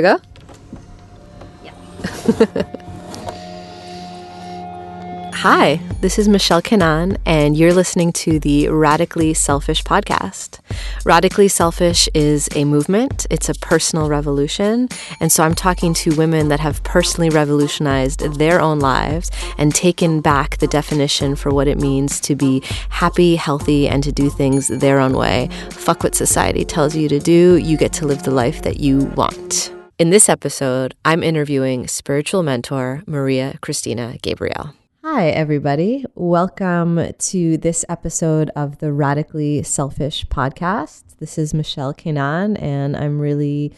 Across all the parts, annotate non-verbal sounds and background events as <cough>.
Go? Yeah. <laughs> Hi, this is Michelle Kanan, and you're listening to the Radically Selfish podcast. Radically Selfish is a movement, it's a personal revolution. And so I'm talking to women that have personally revolutionized their own lives and taken back the definition for what it means to be happy, healthy, and to do things their own way. Fuck what society tells you to do, you get to live the life that you want. In this episode, I'm interviewing spiritual mentor Maria Christina Gabriel. Hi, everybody. Welcome to this episode of the Radically Selfish podcast. This is Michelle Kanan, and I'm really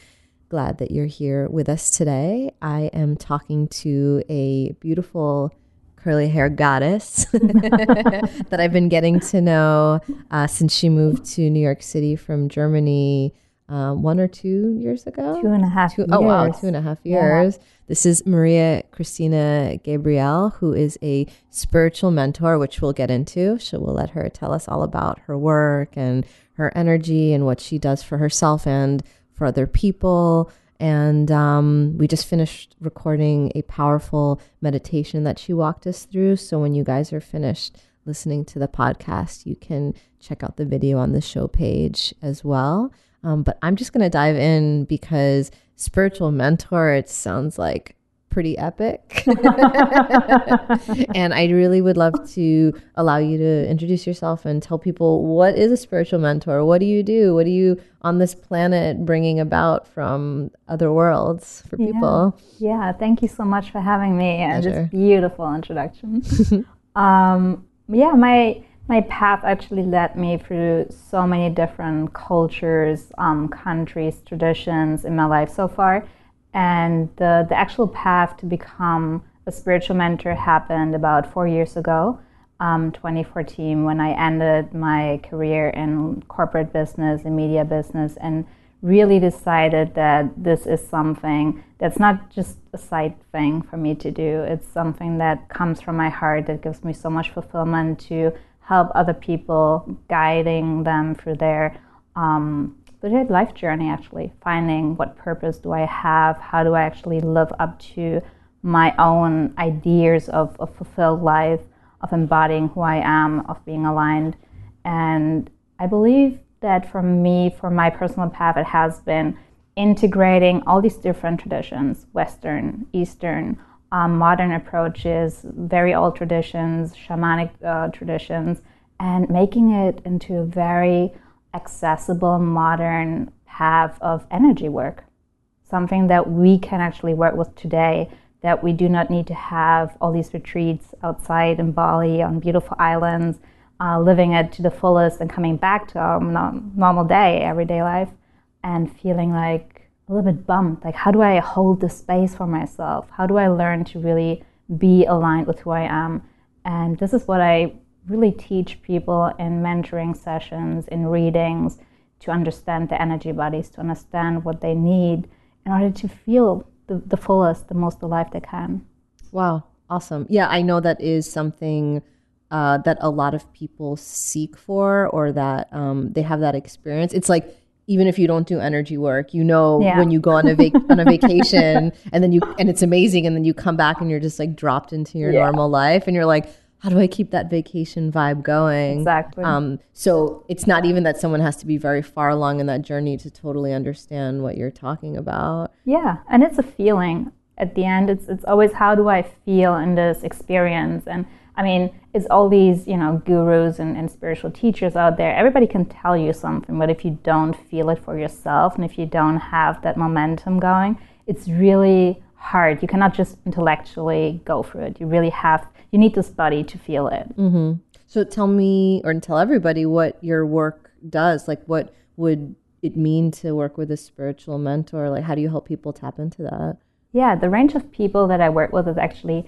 glad that you're here with us today. I am talking to a beautiful curly hair goddess <laughs> that I've been getting to know uh, since she moved to New York City from Germany um, one or two years ago. Two and a half. Two. Oh wow, two and a half years. Yeah. This is Maria Christina Gabriel, who is a spiritual mentor, which we'll get into. So we'll let her tell us all about her work and her energy and what she does for herself and for other people. And um, we just finished recording a powerful meditation that she walked us through. So when you guys are finished listening to the podcast, you can check out the video on the show page as well. Um, but I'm just going to dive in because spiritual mentor, it sounds like pretty epic. <laughs> and I really would love to allow you to introduce yourself and tell people what is a spiritual mentor? What do you do? What are you on this planet bringing about from other worlds for people? Yeah, yeah. thank you so much for having me and this beautiful introduction. <laughs> um, yeah, my my path actually led me through so many different cultures, um, countries, traditions in my life so far. And the, actual path to become a spiritual mentor happened about four years ago, um, 2014, when I ended my career in corporate business and media business and really decided that this is something that's not just a side thing for me to do. It's something that comes from my heart that gives me so much fulfillment to help other people, guiding them through their um, life journey. Actually, finding what purpose do I have? How do I actually live up to my own ideas of a fulfilled life, of embodying who I am, of being aligned. And I believe that for me, for my personal path, it has been integrating all these different traditions Western, Eastern, um, modern approaches, very old traditions, shamanic uh, traditions, and making it into a very accessible, modern path of energy work. Something that we can actually work with today, that we do not need to have all these retreats outside in Bali on beautiful islands, uh, living it to the fullest and coming back to our normal day, everyday life, and feeling like a little bit bummed. Like, how do I hold the space for myself? How do I learn to really be aligned with who I am? And this is what I really teach people in mentoring sessions, in readings, to understand the energy bodies, to understand what they need in order to feel the, the fullest, the most alive they can. Wow, awesome. Yeah, I know that is something uh, that a lot of people seek for or that um, they have that experience. It's like even if you don't do energy work, you know yeah. when you go on a vac- on a vacation <laughs> and then you and it's amazing and then you come back and you're just like dropped into your yeah. normal life and you're like how do I keep that vacation vibe going? Exactly. Um, so it's not even that someone has to be very far along in that journey to totally understand what you're talking about. Yeah, and it's a feeling. At the end, it's it's always how do I feel in this experience and I mean, it's all these, you know, gurus and, and spiritual teachers out there. Everybody can tell you something, but if you don't feel it for yourself and if you don't have that momentum going, it's really hard. You cannot just intellectually go through it. You really have, you need this body to feel it. Mm-hmm. So tell me, or tell everybody what your work does. Like, what would it mean to work with a spiritual mentor? Like, how do you help people tap into that? Yeah, the range of people that I work with is actually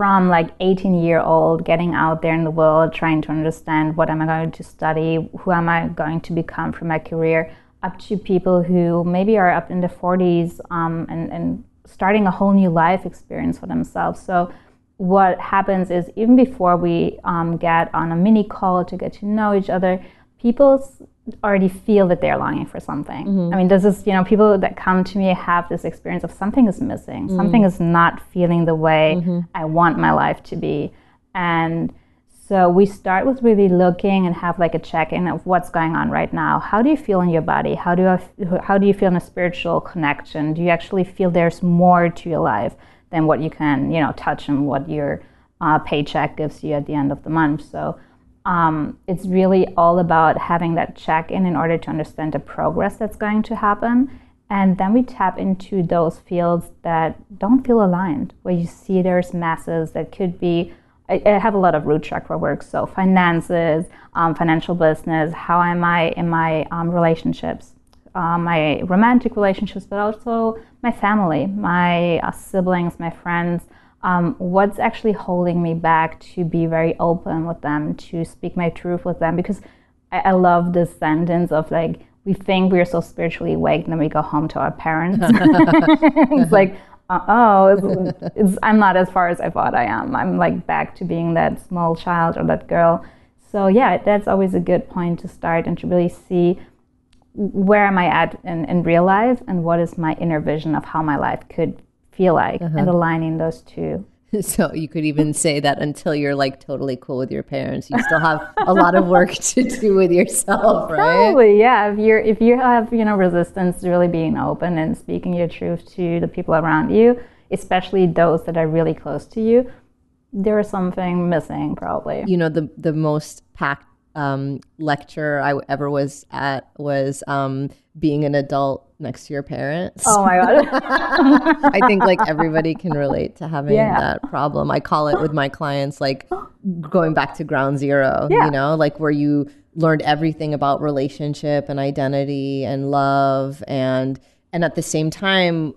from like 18 year old getting out there in the world trying to understand what am i going to study who am i going to become for my career up to people who maybe are up in the 40s um, and, and starting a whole new life experience for themselves. So what happens is even before we um, get on a mini call to get to know each other people's already feel that they're longing for something. Mm-hmm. I mean, this is, you know, people that come to me have this experience of something is missing, mm-hmm. something is not feeling the way mm-hmm. I want my life to be. And so we start with really looking and have like a check-in of what's going on right now. How do you feel in your body? How do you, how do you feel in a spiritual connection? Do you actually feel there's more to your life than what you can, you know, touch and what your uh, paycheck gives you at the end of the month? So um, it's really all about having that check-in in order to understand the progress that's going to happen. And then we tap into those fields that don't feel aligned, where you see there's masses that could be I, I have a lot of root chakra work, so finances, um, financial business, how am I in my um, relationships, uh, my romantic relationships, but also my family, my uh, siblings, my friends. Um, what's actually holding me back to be very open with them, to speak my truth with them? Because I, I love this sentence of like, we think we're so spiritually awake, and then we go home to our parents. <laughs> <laughs> it's like, oh, it's, it's, I'm not as far as I thought I am. I'm like back to being that small child or that girl. So yeah, that's always a good point to start and to really see where am I at in, in real life and what is my inner vision of how my life could feel like uh-huh. and aligning those two. <laughs> So you could even say that until you're like totally cool with your parents, you still have a lot of work to do <laughs> with yourself, right? Probably, yeah. If you're if you have you know resistance to really being open and speaking your truth to the people around you, especially those that are really close to you, there is something missing, probably. You know, the the most packed um, lecture I ever was at was um, being an adult next to your parents. Oh my god! <laughs> I think like everybody can relate to having yeah. that problem. I call it with my clients like going back to ground zero. Yeah. You know, like where you learned everything about relationship and identity and love and and at the same time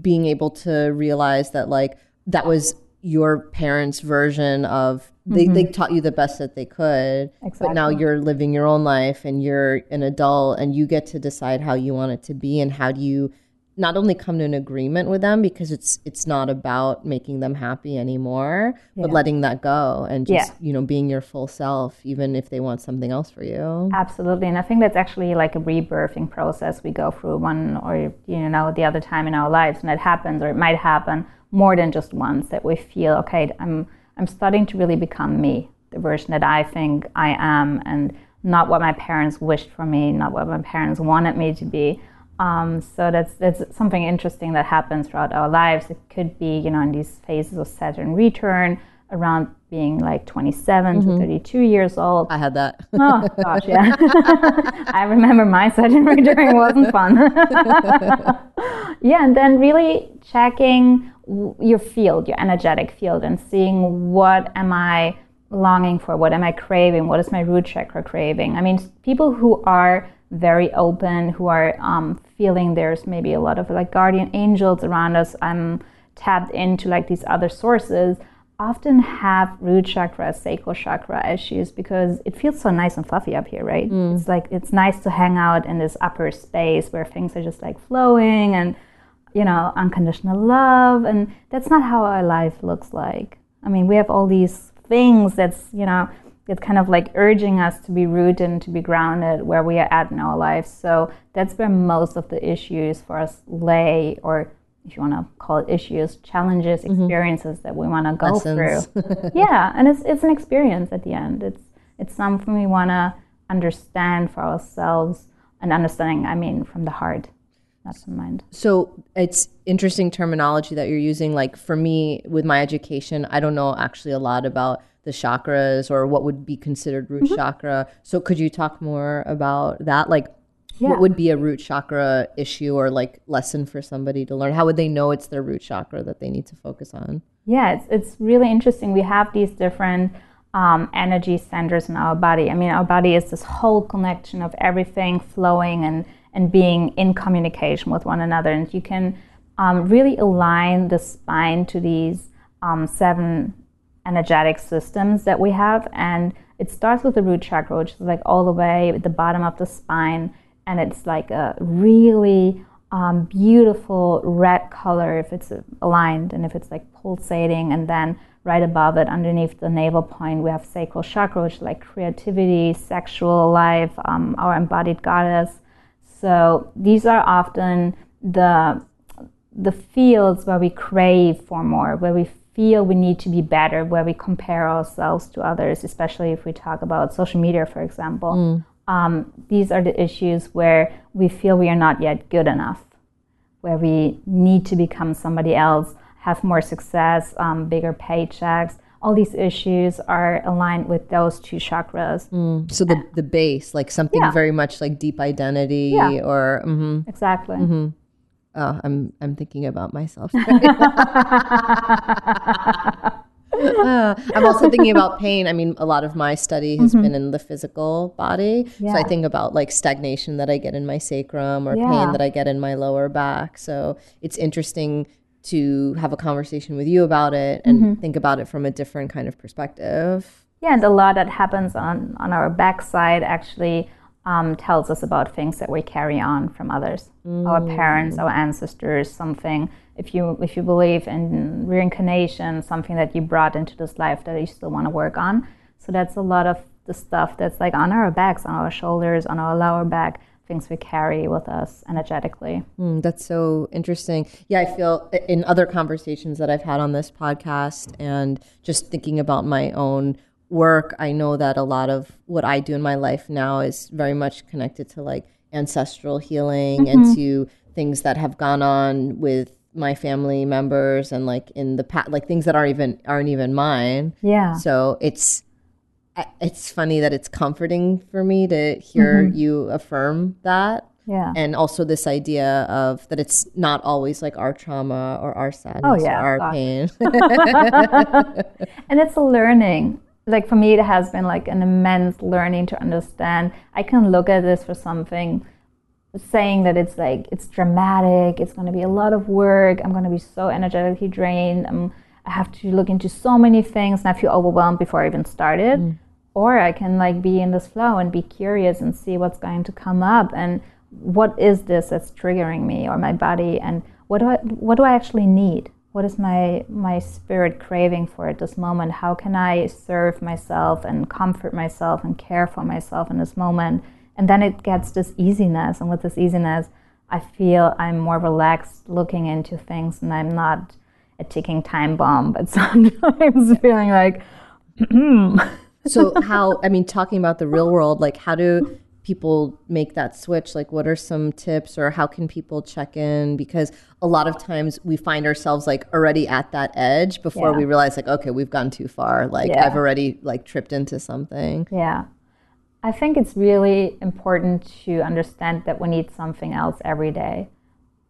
being able to realize that like that was your parents' version of they, mm-hmm. they taught you the best that they could exactly. but now you're living your own life and you're an adult and you get to decide how you want it to be and how do you not only come to an agreement with them because it's it's not about making them happy anymore yeah. but letting that go and just yeah. you know being your full self even if they want something else for you absolutely and i think that's actually like a rebirthing process we go through one or you know the other time in our lives and it happens or it might happen more than just once that we feel okay i'm i'm starting to really become me the version that i think i am and not what my parents wished for me not what my parents wanted me to be um, so that's that's something interesting that happens throughout our lives it could be you know in these phases of saturn return around being like 27 mm-hmm. to 32 years old. I had that. oh gosh, yeah. <laughs> I remember my Saturn return wasn't fun. <laughs> yeah, and then really checking your field, your energetic field, and seeing what am I longing for, what am I craving, what is my root chakra craving. I mean, people who are very open, who are um, feeling there's maybe a lot of like guardian angels around us. I'm tapped into like these other sources often have root chakra, sacral chakra issues because it feels so nice and fluffy up here, right? Mm. It's like it's nice to hang out in this upper space where things are just like flowing and you know, unconditional love and that's not how our life looks like. I mean, we have all these things that's, you know, it's kind of like urging us to be rooted and to be grounded where we are at in our lives. So that's where most of the issues for us lay or if you want to call it issues, challenges, mm-hmm. experiences mm-hmm. that we want to go through. <laughs> yeah, and it's it's an experience at the end. It's it's something we want to understand for ourselves, and understanding. I mean, from the heart, from the mind. So it's interesting terminology that you're using. Like for me, with my education, I don't know actually a lot about the chakras or what would be considered root mm-hmm. chakra. So could you talk more about that? Like yeah. what would be a root chakra issue or like lesson for somebody to learn? How would they know it's their root chakra that they need to focus on? Yeah, it's, it's really interesting. We have these different um, energy centers in our body. I mean, our body is this whole connection of everything flowing and, and being in communication with one another. And you can um, really align the spine to these um, seven energetic systems that we have. And it starts with the root chakra, which is like all the way at the bottom of the spine and it's like a really um, beautiful red color if it's aligned and if it's like pulsating and then right above it, underneath the navel point, we have sacral chakra, which is like creativity, sexual life, um, our embodied goddess. So these are often the the fields where we crave for more, where we feel we need to be better, where we compare ourselves to others, especially if we talk about social media, for example. Mm. Um, these are the issues where we feel we are not yet good enough, where we need to become somebody else, have more success, um, bigger paychecks. All these issues are aligned with those two chakras. Mm. So the the base, like something yeah. very much like deep identity, yeah. or mm-hmm. exactly. Mm-hmm. Oh, I'm I'm thinking about myself. <laughs> <laughs> uh, I'm also thinking about pain. I mean, a lot of my study has mm-hmm. been in the physical body. Yeah. So I think about like stagnation that I get in my sacrum or yeah. pain that I get in my lower back. So it's interesting to have a conversation with you about it and mm-hmm. think about it from a different kind of perspective. Yeah, and a lot that happens on, on our backside actually um, tells us about things that we carry on from others, mm. our parents, our ancestors, something. If you if you believe in reincarnation, something that you brought into this life that you still want to work on. So that's a lot of the stuff that's like on our backs, on our shoulders, on our lower back, things we carry with us energetically. Mm, that's so interesting. Yeah, I feel in other conversations that I've had on this podcast and just thinking about my own work, I know that a lot of what I do in my life now is very much connected to like ancestral healing mm-hmm. and to things that have gone on with my family members and like in the past like things that aren't even aren't even mine yeah so it's it's funny that it's comforting for me to hear mm-hmm. you affirm that. Yeah. And also this idea of that it's not always like our trauma or our sadness oh, yeah, or our pain. <laughs> <laughs> And it's a learning. Like for me it has been like an immense learning to understand. I can look at this for something saying that it's like it's dramatic it's going to be a lot of work i'm going to be so energetically drained I'm, i have to look into so many things and i feel overwhelmed before i even started. Mm. Or i can like be in this flow and be curious and see what's going to come up and what is this that's triggering me or my body and what do i what do i actually need? What is my my spirit craving for at this moment? How can i serve myself and comfort myself and care for myself in this moment? And then it gets this easiness and with this easiness i feel i'm more relaxed looking into things and i'm not a ticking time bomb but <laughs> sometimes feeling like <clears throat> hmm, so how i mean talking about the real world like how do people make that switch? Like what are some tips or how can people check in? Because a lot of times we find ourselves like already at that edge before yeah. we realize like okay we've gone too far. Like yeah. i've already like tripped into something. Yeah. I think it's really important to understand that we need something else every day.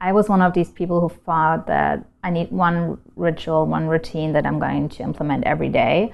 I was one of these people who thought that i need one ritual one routine that i'm going to implement every day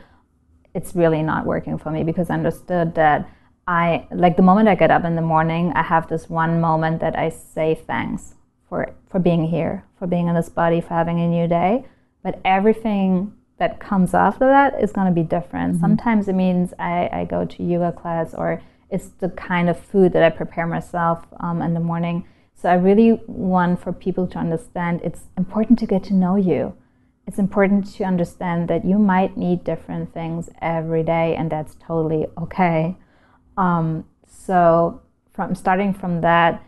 it's really not working for me because i understood that I like the moment I get up in the morning, I have this one moment that I say thanks for for being here, for being in this body, for having a new day. But everything that comes after that is going to be different. Mm-hmm. Sometimes it means I, I, go to yoga class, or it's the kind of food that I prepare myself um, in the morning. So I really want for people to understand it's important to get to know you. It's important to understand that you might need different things every day, and that's totally okay. Um, so from starting from that,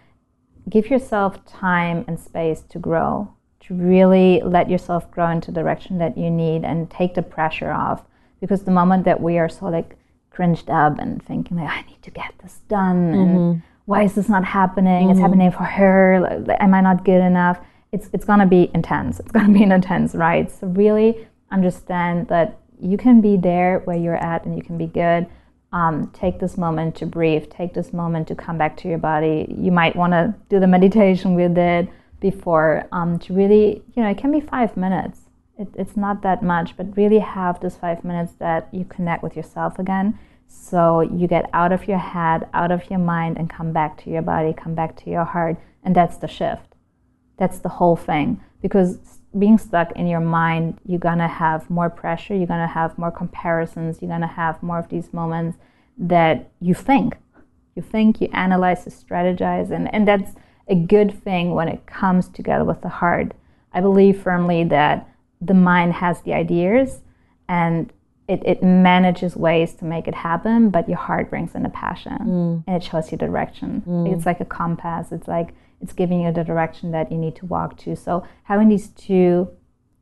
give yourself time and space to grow, to really let yourself grow into the direction that you need and take the pressure off. Because the moment that we are so like cringed up and thinking like I need to get this done mm-hmm. and why is this not happening? Mm-hmm. It's happening for her. Like, am I not good enough? It's it's gonna be intense. It's gonna <laughs> be an intense ride. So really understand that you can be there where you're at and you can be good um, take this moment to breathe, take this moment to come back to your body. You might want to do the meditation we did before um, to really, you know, it can be five minutes. It, it's not that much, but really have this five minutes that you connect with yourself again. So you get out of your head, out of your mind, and come back to your body, come back to your heart. And that's the shift. That's the whole thing. Because being stuck in your mind, you're gonna have more pressure, you're gonna have more comparisons, you're gonna have more of these moments that you think. You think, you analyze, you strategize, and, and that's a good thing when it comes together with the heart. I believe firmly that the mind has the ideas and it, it manages ways to make it happen, but your heart brings in the passion mm. and it shows you direction. Mm. It's like a compass. It's like it's giving you the direction that you need to walk to. So having these two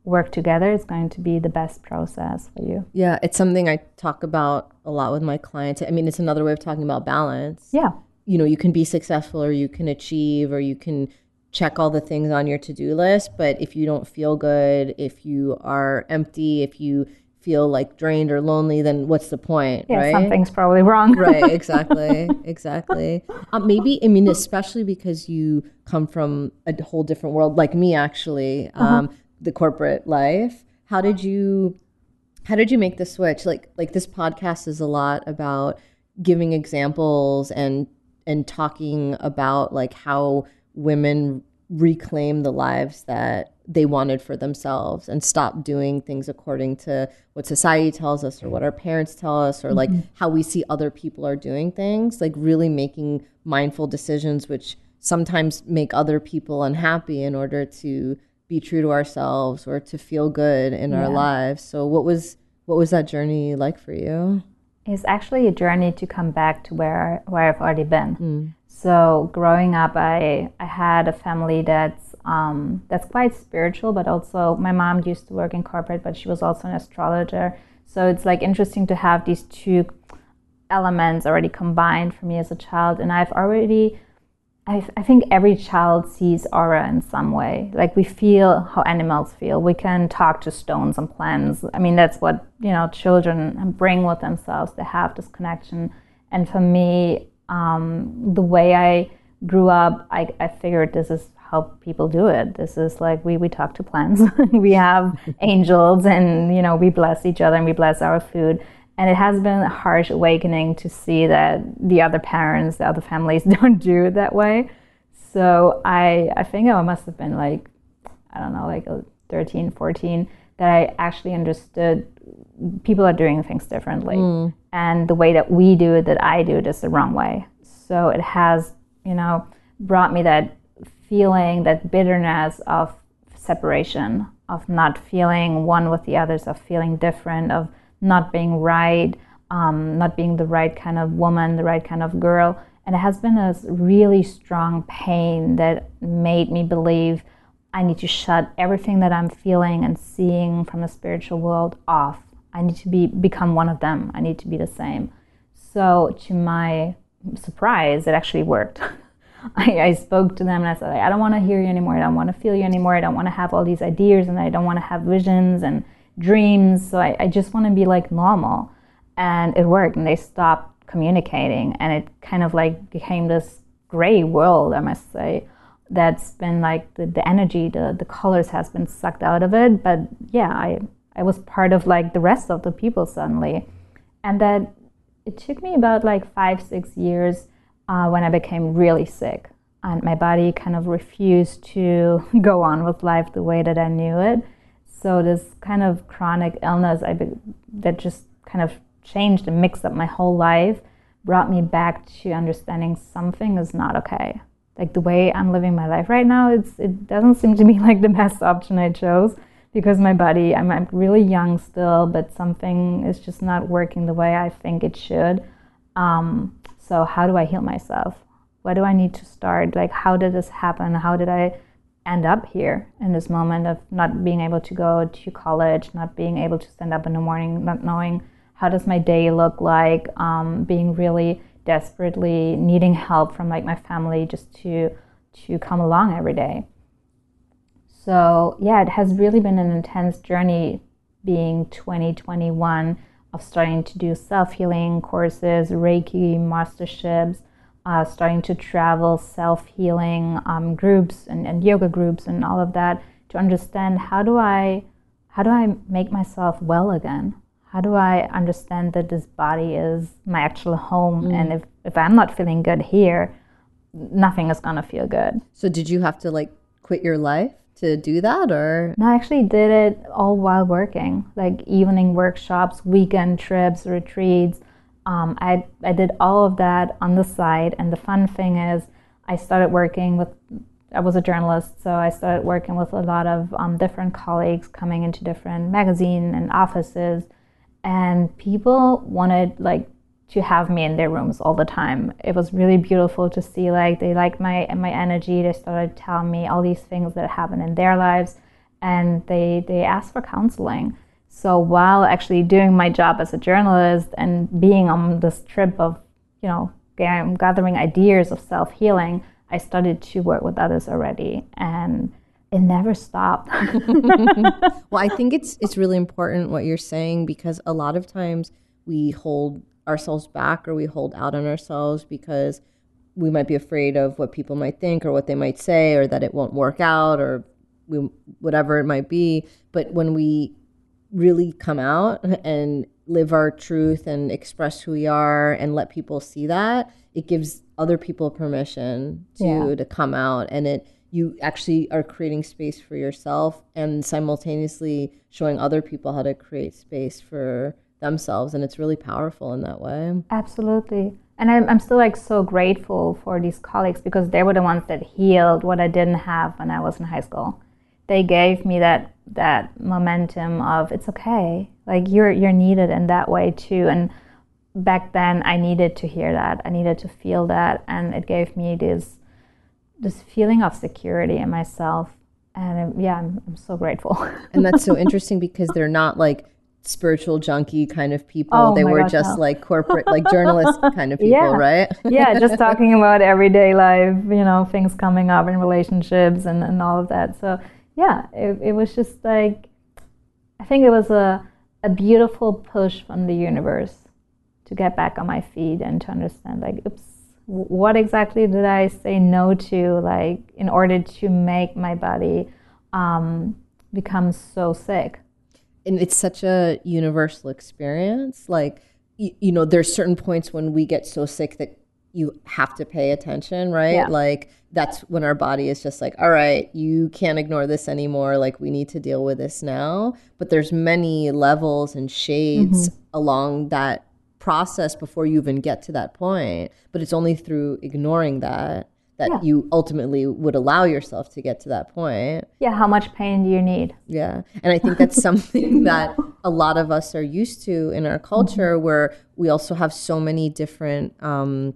work together is going to be the best process for you. Yeah, it's something I talk about a lot with my clients. I mean, it's another way of talking about balance. Yeah. You know, you can be successful or you can achieve or you can check all the things on your to-do list, but if you don't feel good, if you are empty, if you feel like drained or lonely, then what's the point, yeah, right? Something's probably wrong. right, <laughs> exactly, exactly. Um, maybe I mean, especially because you come from a whole different world, like me, actually, uh-huh. um, uh-huh. the corporate life. How did you? How did you make the switch? Like, like this podcast is a lot about giving examples and and talking about like how women reclaim the lives that they wanted for themselves and stop doing things according to what society tells us or what our parents tell us or like mm-hmm. how we see other people are doing things like really making mindful decisions which sometimes make other people unhappy in order to be true to ourselves or to feel good in yeah. our lives so what was what was that journey like for you it's actually a journey to come back to where where I've already been mm. so growing up I I had a family that's um, that's quite spiritual, but also my mom used to work in corporate, but she was also an astrologer. So it's like interesting to have these two elements already combined for me as a child. And I've already, I, I think every child sees aura in some way. Like we feel how animals feel. We can talk to stones and plants. I mean, that's what, you know, children bring with themselves. They have this connection. And for me, um, the way I grew up, I, I figured this is how people do it. This is like we, we talk to plants, <laughs> we have <laughs> angels, and you know we bless each other and we bless our food. And it has been a harsh awakening to see that the other parents, the other families <laughs> don't do it that way. So I I think I must have been like I don't know like 13, 14 that I actually understood people are doing things differently, mm. and the way that we do it, that I do it, is the wrong way. So it has you know brought me that feeling that bitterness of separation, of not feeling one with the others, of feeling different, of not being right, um, not being the right kind of woman, the right kind of girl. And it has been a really strong pain that made me believe I need to shut everything that I'm feeling and seeing from the spiritual world off. I need to be become one of them. I need to be the same. So to my surprise, it actually worked. <laughs> <laughs> I, I spoke to them and I said, I don't want to hear you anymore. I don't want to feel you anymore. I don't want to have all these ideas and I don't want to have visions and dreams. So I, I just want to be like normal. And it worked. And they stopped communicating. And it kind of like became this gray world, I must say, that's been like the, the energy, the, the colors has been sucked out of it. But yeah, I, I was part of like the rest of the people suddenly. And that it took me about like five, six years uh, when I became really sick. And my body kind of refused to <laughs> go on with life the way that I knew it. So, this kind of chronic illness be- that just kind of changed and mixed up my whole life brought me back to understanding something is not okay. Like the way I'm living my life right now, it's, it doesn't seem to be <laughs> like the best option I chose because my body, I'm, I'm really young still, but something is just not working the way I think it should. Um, so, how do I heal myself? Where do I need to start? Like, how did this happen? How did I end up here in this moment of not being able to go to college, not being able to stand up in the morning, not knowing how does my day look like, um, being really desperately needing help from like my family just to to come along every day. So yeah, it has really been an intense journey being 2021 of starting to do self healing courses, Reiki masterships, uh, starting to travel self healing um, groups and, and yoga groups and all of that to understand how do I how do I make myself well again? How do I understand that this body is my actual home mm. and if, if I'm not feeling good here, nothing is gonna feel good. So did you have to like quit your life? To do that or? No i actually did it all while working like evening workshops weekend trips retreats. Um, I, I did all of that on the side and the fun thing is i started working with i was a journalist so i started working with a lot of um, different colleagues coming into different magazine and offices and people wanted like to have me in their rooms all the time. It was really beautiful to see like they liked my my energy. They started telling me all these things that happened in their lives and they they asked for counseling. So while actually doing my job as a journalist and being on this trip of, you know, gathering ideas of self-healing, I started to work with others already and it never stopped. <laughs> <laughs> well, I think it's it's really important what you're saying because a lot of times we hold ourselves back or we hold out on ourselves because we might be afraid of what people might think or what they might say or that it won't work out or we, whatever it might be. But when we really come out and live our truth and express who we are and let people see that, it gives other people permission to yeah. to come out and it you actually are creating space for yourself and simultaneously showing other people how to create space for themselves and it's really powerful in that way. Absolutely. And I'm, I'm still like so grateful for these colleagues because they were the ones that healed what i didn't have when i was in high school. They gave me that that momentum of it's okay. Like you're you're needed in that way too. And back then i needed to hear that. I needed to feel that. And it gave me this this feeling of security in myself. And um, yeah I'm, I'm so grateful. And that's so <laughs> interesting because they're not like spiritual junkie kind of people oh they were just no. like corporate like journalist <laughs> kind of people yeah. right yeah just <laughs> talking about everyday life you know things coming up in relationships and, and all of that so yeah it, it was just like i think it was a, a beautiful push from the universe to get back on my feet and to understand like oops what exactly did I say no to, like, in order to make my body um, become so sick? And it's such a universal experience. Like, you, you know, there's certain points when we get so sick that you have to pay attention, right? Yeah. Like, that's when our body is just like, all right, you can't ignore this anymore. Like, we need to deal with this now. But there's many levels and shades mm-hmm. along that process before you even get to that point. But it's only through ignoring that that yeah. you ultimately would allow yourself to get to that point. Yeah, how much pain do you need? Yeah. And I think that's <laughs> something that a lot of us are used to in our culture mm-hmm. where we also have so many different um,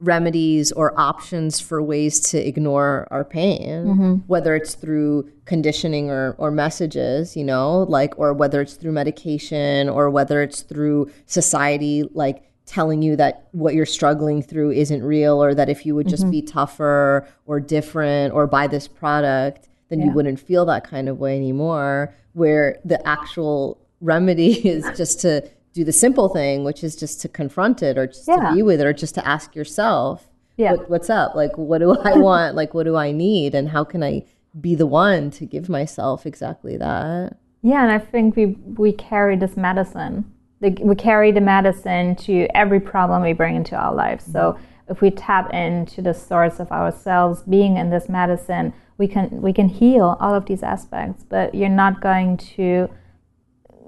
remedies or options for ways to ignore our pain, mm-hmm. whether it's through conditioning or, or messages, you know, like, or whether it's through medication or whether it's through society, like telling you that what you're struggling through isn't real or that if you would just mm-hmm. be tougher or different or buy this product, then yeah. you wouldn't feel that kind of way anymore. Where the actual remedy <laughs> is just to do the simple thing, which is just to confront it or just yeah. to be with it or just to ask yourself, yeah. What, what's up? Like, what do I <laughs> want? like, what do I need? And how can I be the one to give myself exactly that? Yeah, and I think we we carry this medicine. The, we carry the medicine to every problem we bring into our lives. So if we tap into the source of ourselves, being in this medicine, we can we can heal all of these aspects. But you're not going to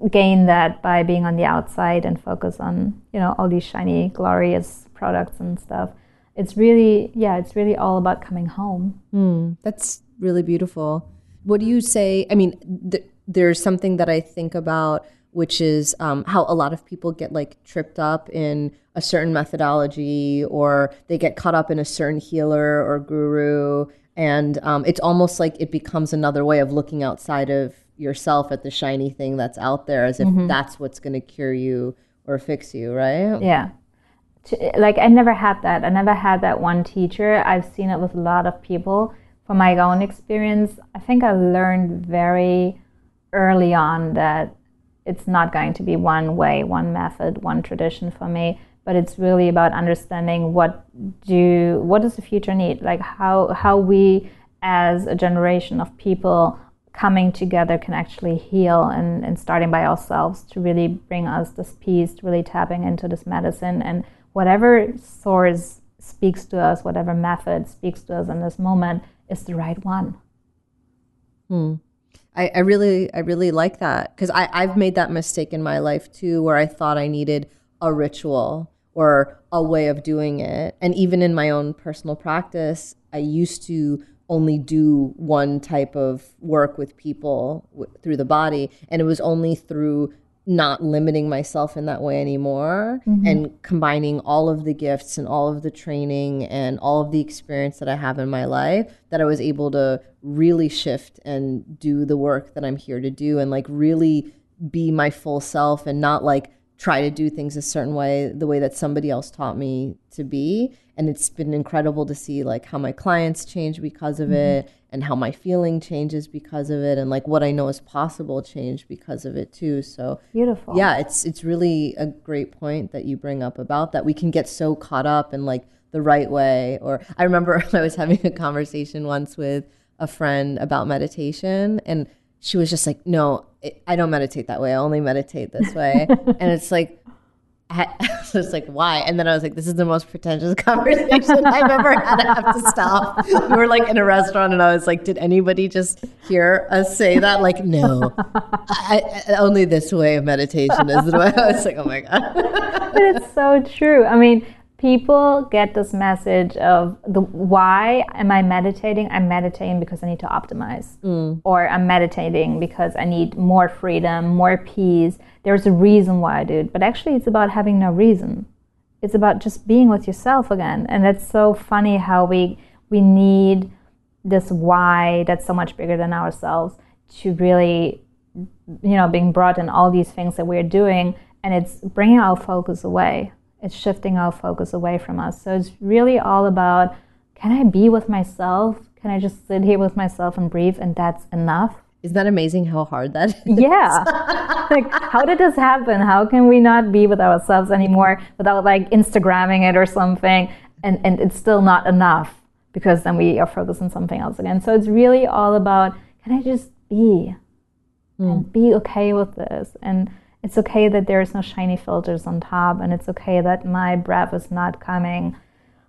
gain that by being on the outside and focus on you know all these shiny glorious products and stuff it's really yeah it's really all about coming home mm, that's really beautiful what do you say i mean th- there's something that i think about which is um, how a lot of people get like tripped up in a certain methodology or they get caught up in a certain healer or guru and um, it's almost like it becomes another way of looking outside of yourself at the shiny thing that's out there as if mm-hmm. that's what's going to cure you or fix you, right? Yeah. Like I never had that. I never had that one teacher. I've seen it with a lot of people. From my own experience, I think I learned very early on that it's not going to be one way, one method, one tradition for me, but it's really about understanding what do what does the future need? Like how how we as a generation of people coming together can actually heal and, and starting by ourselves to really bring us this peace, really tapping into this medicine and whatever source speaks to us, whatever method speaks to us in this moment is the right one. Hmm. I, I really I really like that. Because I I've made that mistake in my life too where I thought I needed a ritual or a way of doing it. And even in my own personal practice I used to only do one type of work with people w- through the body. And it was only through not limiting myself in that way anymore mm-hmm. and combining all of the gifts and all of the training and all of the experience that I have in my life that I was able to really shift and do the work that I'm here to do and like really be my full self and not like try to do things a certain way the way that somebody else taught me to be and it's been incredible to see like how my clients change because of mm-hmm. it and how my feeling changes because of it and like what I know is possible change because of it too. So beautiful. Yeah, it's it's really a great point that you bring up about that we can get so caught up in like the right way or I remember <laughs> I was having a conversation once with a friend about meditation and she was just like, "No, it, I don't meditate that way. I only meditate this way." <laughs> and it's like so <laughs> it's like, why? And then I was like, this is the most pretentious <laughs> conversation I've ever had. I have to stop. We were like in a restaurant, and I was like, did anybody just hear us say that? Like, no, I, I, only this way of meditation is the way. I was like, oh my god. <laughs> but it's so true. I mean, people get this message of the why am I meditating? I'm meditating because I need to optimize, mm. or I'm meditating because I need more freedom, more peace there's a reason why I do it. But actually, it's about having no reason. It's about just being with yourself again. And it's so funny how we we need this why that's so much bigger than ourselves to really, you know, being brought in all these things that we're doing, and it's bringing our focus away. It's shifting our focus away from us. So it's really all about can I be with myself? Can I just sit here with myself and breathe, and that's enough? Isn't that amazing how hard that <laughs> is? Yeah. like, how did this happen? How can we not be with ourselves anymore without like Instagramming it or something? And, and it's still not enough because then we are focused on something else again. So it's really all about can I just be mm. and be okay with this? And it's okay that there's no shiny filters on top, and it's okay that my breath is not coming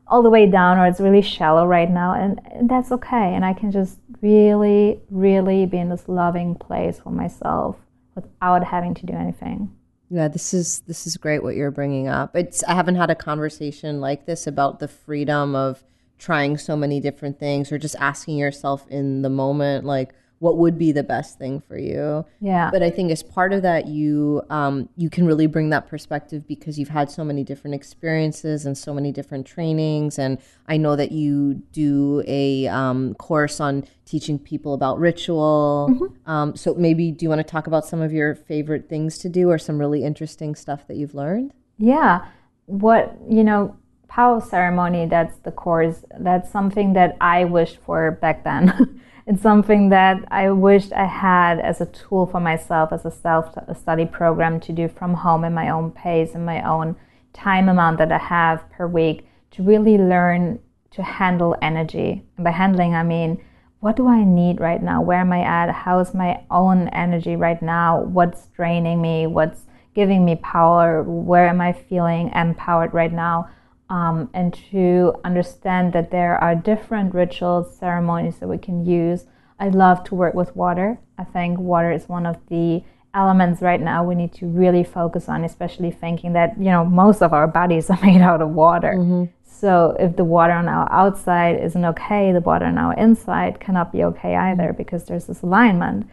all the way down or it's really shallow right now and, and, that's okay. And i can just really really be in this loving place for myself without having to do anything. Yeah this is this is great what you're bringing up. It's i haven't had a conversation like this about the freedom of trying so many different things or just asking yourself in the moment like what would be the best thing for you. Yeah. But I think as part of that, you um, you can really bring that perspective because you've had so many different experiences and so many different trainings. And I know that you do a um, course on teaching people about ritual. Mm-hmm. Um, so maybe do you want to talk about some of your favorite things to do or some really interesting stuff that you've learned? Yeah. What you know power ceremony that's the course that's something that i wished for back then <laughs> it's something that I wished I had as a tool for myself as a self study program to do from home in my own pace and my own time amount that I have per week to really learn to handle energy. And by handling, I mean, what do I need right now? Where am I at? How is my own energy right now? What's draining me? What's giving me power? Where am I feeling empowered right now? Um, and to understand that there are different rituals, ceremonies that we can use. I love to work with water. I think water is one of the elements right now we need to really focus on, especially thinking that, you know, most of our bodies <laughs> are made out of water. Mm-hmm. So if the water on our outside isn't okay, the water on our inside cannot be okay either because there's this alignment.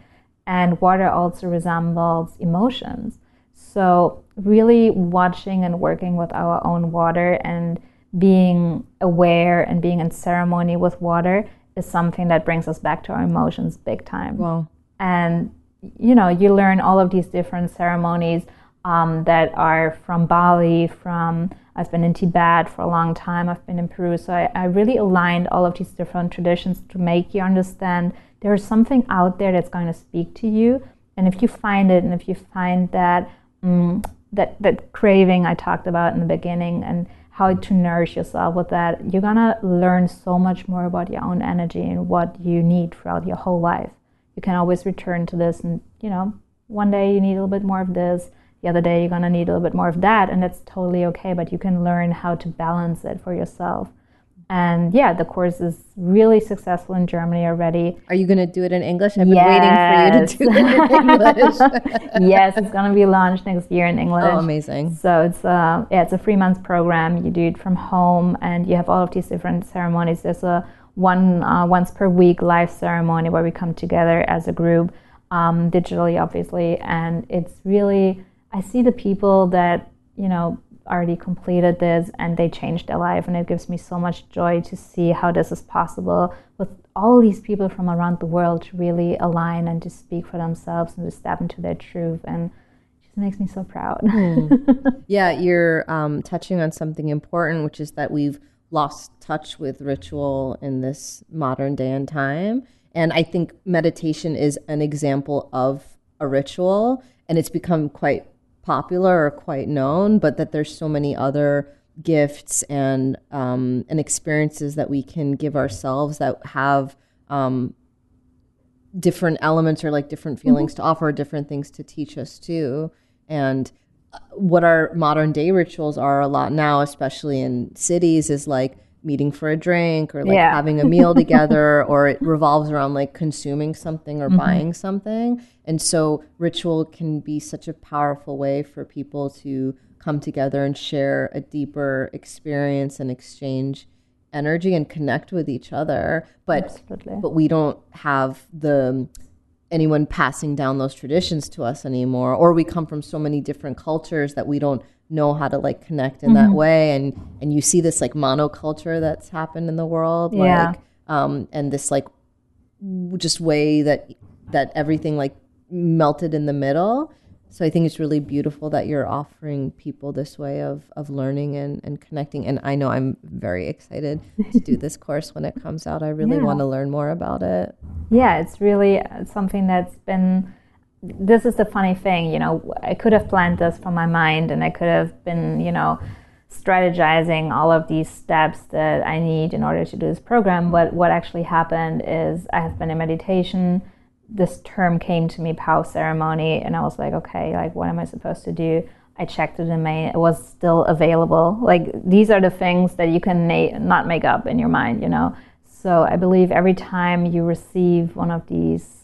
And water also resembles emotions. So, really watching and working with our own water and being aware and being in ceremony with water is something that brings us back to our emotions big time. Wow. And, you know, you learn all of these different ceremonies um, that are from Bali, from, I've been in Tibet for a long time, I've been in Peru. So I, I really aligned all of these different traditions to make you understand there's something out there that's going to speak to you. And if you find it, and if you find that mm, that that craving I talked about in the beginning and how to nourish yourself with that, you're gonna learn so much more about your own energy and what you need throughout your whole life. You can always return to this, and you know, one day you need a little bit more of this, the other day you're gonna need a little bit more of that, and that's totally okay. But you can learn how to balance it for yourself. And yeah, the course is really successful in Germany already. Are you going to do it in English? I've been waiting for you to do it in English. <laughs> yes, it's going to be launched next year in English. Oh, amazing! So it's uh, yeah, it's a three month program. You do it from home, and you have all of these different ceremonies. There's a one uh, once per week live ceremony where we come together as a group, um, digitally, obviously, and it's really I see the people that, you know, already completed this and they changed their life. And it gives me so much joy to see how this is possible with all these people from around the world to really align and to speak for themselves and to step into their truth. And it just makes me so proud. Mm. <laughs> yeah you're um, touching on something important which is that we've lost touch with ritual in this modern day and time. And i think meditation is an example of a ritual and it's become quite popular or quite known, but that there's so many other gifts and um, and experiences that we can give ourselves that have um, different elements or like different mm-hmm. feelings mm-hmm. to offer, different things to teach us too. And uh, what our modern day rituals are a lot now, especially in cities, is like meeting for a drink or like yeah. having a meal <laughs> together or it revolves around like consuming something or mm-hmm. buying something and so ritual can be such a powerful way for people to come together and share a deeper experience and exchange energy and connect with each other but Absolutely. but we don't have the anyone passing down those traditions to us anymore or we come from so many different cultures that we don't know how to like connect in mm-hmm. that way and and you see this like monoculture that's happened in the world yeah. like um and this like just way that that everything like melted in the middle so i think it's really beautiful that you're offering people this way of of learning and and connecting and i know i'm very excited to do <laughs> this course when it comes out i really yeah. want to learn more about it yeah it's really uh, something that's been this is the funny thing, you know, I could have planned this from my mind and I could have been, you know, strategizing all of these steps that I need in order to do this program. But what actually happened is I have been in meditation. This term came to me post ceremony, and I was like, okay, like, what am I supposed to do? I checked the domain, it was still available. Like, these are the things that you can na- not make up in your mind, you know? So I believe every time you receive one of these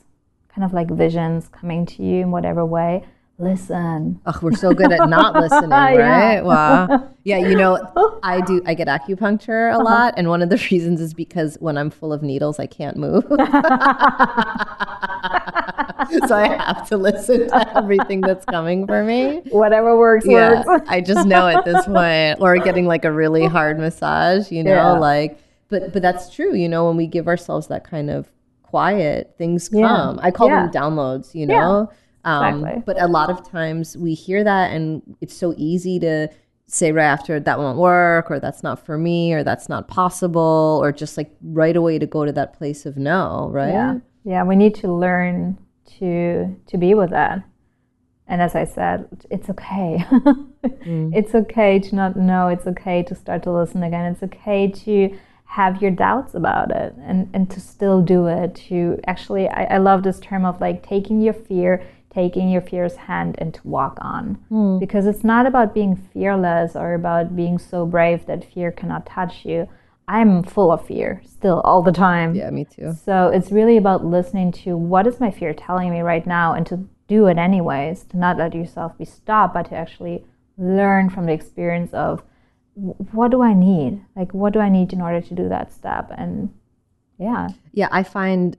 kind of like visions coming to you in whatever way, listen. Oh, we're so good at not <laughs> listening, right? yeah. Wow. <laughs> Yeah, you know, I do I get acupuncture a uh-huh. lot and one of the <laughs> reasons is because when I'm full of needles I can't move. so I have to listen to everything that's coming for me. Whatever works yeah, works. I just know at this point or getting like a really hard massage, you know, yeah. like but but that's true, you know, when we give ourselves that kind of quiet, things come. Yeah. I call yeah. them downloads, you know? Um, exactly. But a lot of times we hear that and it's so easy to say right after that won't work or that's not for me or that's not possible or just like right away to go to that place of no, right? Yeah. Yeah, we need to learn to to be with that. And as I said, it's okay. <laughs> mm. It's okay to not know. It's okay to start to listen again. It's okay to have your doubts about it and, and to still do it. To actually I, I love this term of like taking your fear taking your fear's hand and to walk on. Mm. because it's not about being fearless or about being so brave that fear cannot touch you. I'm full of fear still all the time. Yeah me too. So it's really about listening to what is my fear telling me right now and to do it anyways to not let yourself be stopped but to actually learn from the experience of what do I need? Like, what do I need in order to do that step? And yeah. Yeah, I find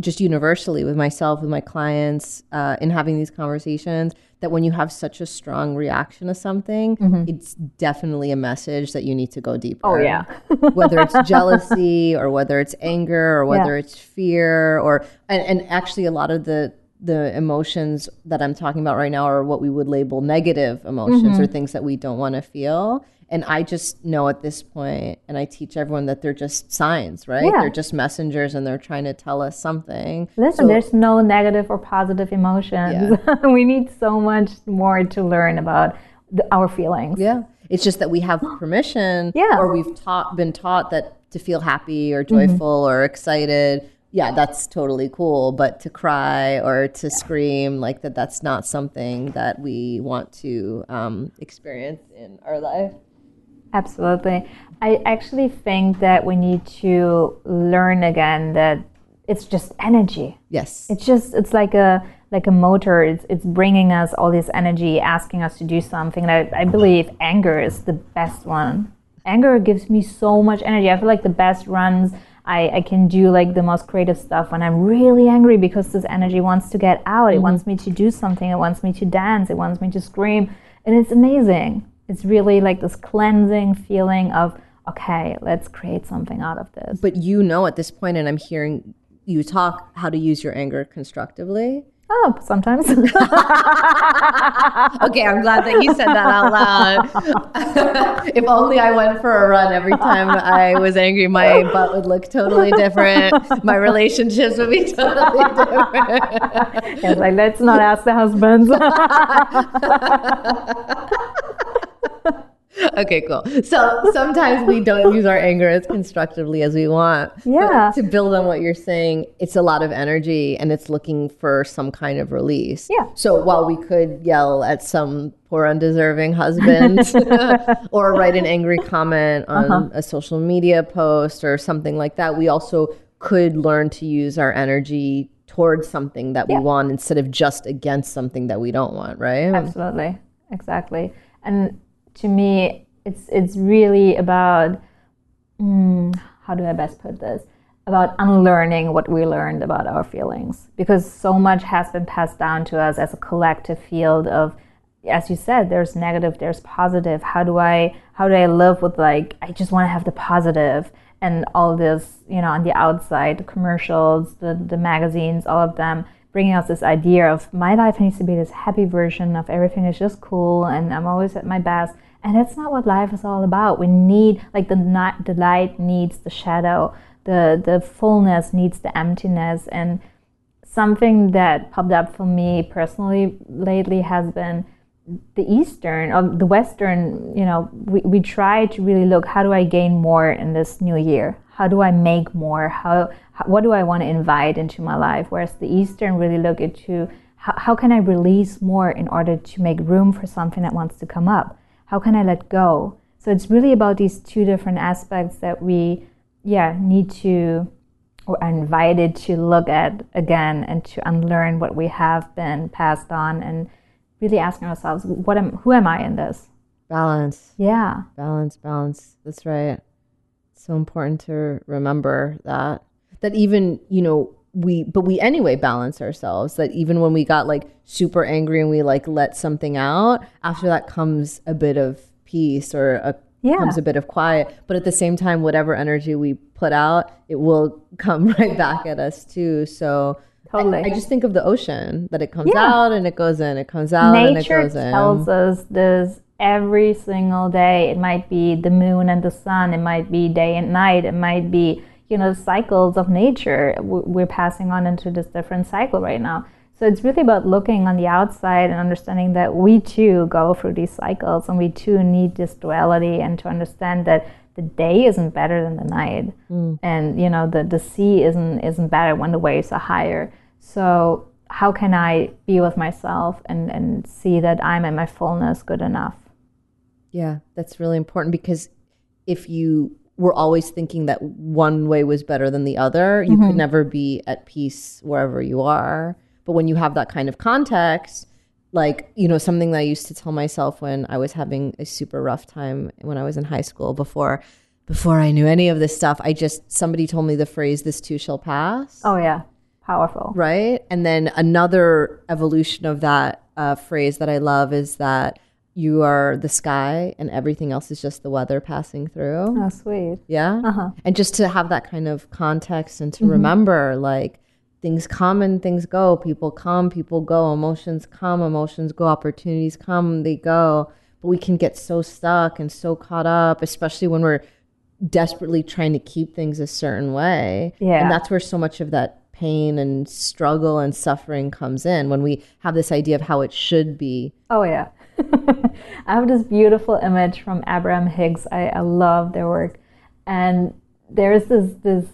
just universally with myself, with my clients, uh, in having these conversations, that when you have such a strong reaction to something, mm-hmm. it's definitely a message that you need to go deeper. Oh, yeah. <laughs> whether it's jealousy or whether it's anger or whether yeah. it's fear or, and, and actually a lot of the, the emotions that I'm talking about right now are what we would label negative emotions mm-hmm. or things that we don't want to feel. And I just know at this point, and I teach everyone that they're just signs, right? Yeah. They're just messengers and they're trying to tell us something. Listen, so, there's no negative or positive emotions. Yeah. <laughs> we need so much more to learn about the, our feelings. Yeah. It's just that we have <gasps> permission yeah. or we've taught been taught that to feel happy or joyful mm-hmm. or excited yeah, that's totally cool. But to cry or to scream, like that, that's not something that we want to um, experience in our life. Absolutely. I actually think that we need to learn again that it's just energy. Yes. It's just it's like a like a motor. It's it's bringing us all this energy, asking us to do something. And I, I believe anger is the best one. Anger gives me so much energy. I feel like the best runs I, I can do like the most creative stuff when I'm really angry because this energy wants to get out. It mm-hmm. wants me to do something. It wants me to dance. It wants me to scream. And it's amazing. It's really like this cleansing feeling of, okay, let's create something out of this. But you know at this point, and I'm hearing you talk how to use your anger constructively. Oh, sometimes. <laughs> okay, I'm glad that you said that out loud. <laughs> if only I went for a run every time I was angry, my butt would look totally different. My relationships would be totally different. Like, let's not ask the husbands. <laughs> <laughs> okay, cool. So sometimes we don't use our anger as constructively as we want. Yeah. To build on what you're saying, it's a lot of energy and it's looking for some kind of release. Yeah. So while we could yell at some poor undeserving husband <laughs> <laughs> or write an angry comment on uh-huh. a social media post or something like that, we also could learn to use our energy towards something that yeah. we want instead of just against something that we don't want, right? Absolutely. Exactly. And to me, it's it's really about mm, how do I best put this? About unlearning what we learned about our feelings, because so much has been passed down to us as a collective field of, as you said, there's negative, there's positive. How do I how do I live with like I just want to have the positive and all this, you know, on the outside, the commercials, the the magazines, all of them bringing us this idea of my life needs to be this happy version of everything is just cool and I'm always at my best. And that's not what life is all about. We need like the night, the light needs the shadow, the the fullness needs the emptiness. And something that popped up for me personally lately has been the Eastern or the Western. You know, we we try to really look how do I gain more in this new year? How do I make more? How what do I want to invite into my life? Whereas the Eastern really look into how, how can I release more in order to make room for something that wants to come up? How can I let go? So it's really about these two different aspects that we, yeah, need to or are invited to look at again and to unlearn what we have been passed on and really asking ourselves, what am, who am I in this? Balance. Yeah. Balance, balance. That's right. It's so important to remember that that even, you know, we but we anyway balance ourselves that even when we got like super angry and we like let something out after that comes a bit of peace or a yeah. comes a bit of quiet. But at the same time whatever energy we put out it will come <laughs> right back at us too. So totally. I, I just think of the ocean that it comes yeah. out and it goes in it comes out Nature and it goes in. Nature tells us this every single day. It might be the moon and the sun it might be day and night it might be you know cycles of nature we're passing on into this different cycle right now. So it's really about looking on the outside and understanding that we too go through these cycles and we too need this duality and to understand that the day isn't better than the night. Mm. and you know the, the sea isn't isn't better when the waves are higher. So how can i be with myself and and see that i'm at my fullness good enough? Yeah that's really important because if you were always thinking that one way was better than the other. You mm-hmm. could never be at peace wherever you are. But when you have that kind of context, like, you know, something that I used to tell myself when I was having a super rough time when I was in high school before before I knew any of this stuff, I just somebody told me the phrase this too shall pass. Oh yeah. Powerful. Right? And then another evolution of that uh, phrase that I love is that you are the sky and everything else is just the weather passing through. Oh, sweet. Yeah. Uh-huh. And just to have that kind of context and to mm-hmm. remember like things come and things go. People come, people go. Emotions come, emotions go. Opportunities come, they go. But we can get so stuck and so caught up, especially when we're desperately trying to keep things a certain way. Yeah. And that's where so much of that pain and struggle and suffering comes in when we have this idea of how it should be. Oh, yeah. <laughs> I have this beautiful image from Abraham Hicks. I, I love their work. And there's this, this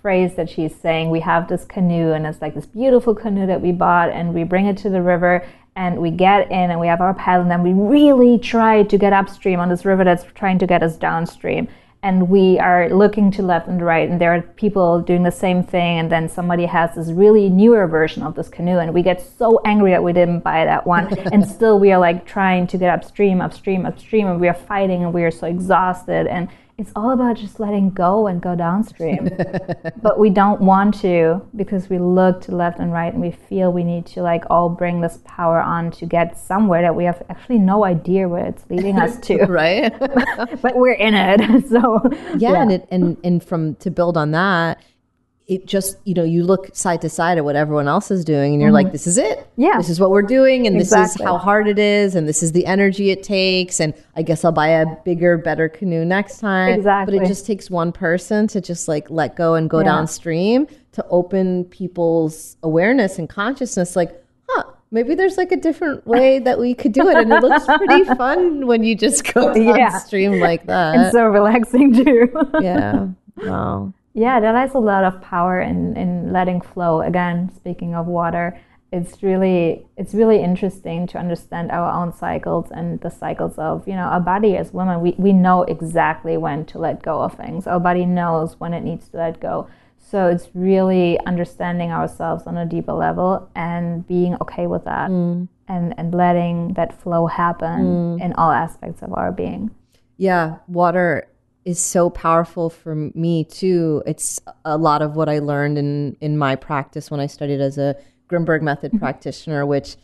phrase that she's saying we have this canoe, and it's like this beautiful canoe that we bought, and we bring it to the river. And we get in and we have our paddle, and then we really try to get upstream on this river that's trying to get us downstream and we are looking to left and right and there are people doing the same thing and then somebody has this really newer version of this canoe and we get so angry that we didn't buy that one. <laughs> And still we are like trying to get upstream upstream upstream and we are fighting and we are so exhausted and it's all about just letting go and go downstream. <laughs> but we don't want to because we look to left and right and we feel we need to like all bring this power on to get somewhere that we have actually no idea where it's leading us to. <laughs> right. <laughs> but we're in it. So yeah, yeah. And, it, and and from to build on that, it just you know you look side to side at what everyone else is doing and you're mm-hmm. like this is it. Yeah. This is what we're doing and exactly. this is how hard it is and this is the energy it takes and i guess i'll buy a bigger better canoe next time. Exactly but it just takes one person to just like let go and go yeah. downstream to open people's awareness and consciousness like huh maybe there's like a different way that we could do it. And it looks pretty <laughs> fun when you just go downstream yeah. like that and so relaxing too. Yeah. Wow yeah, there lies a lot of power in, in letting flow. Again, speaking of water, it's really it's really interesting to understand our own cycles and the cycles of you know our body as women. We we know exactly when to let go of things. Our body knows when it needs to let go. So it's really understanding ourselves on a deeper level and being okay with that mm. and, and letting that flow happen mm. in all aspects of our being. Yeah, water is so powerful for me too. It's a lot of what I learned in in my practice when I studied as a Grinberg method mm-hmm. practitioner, which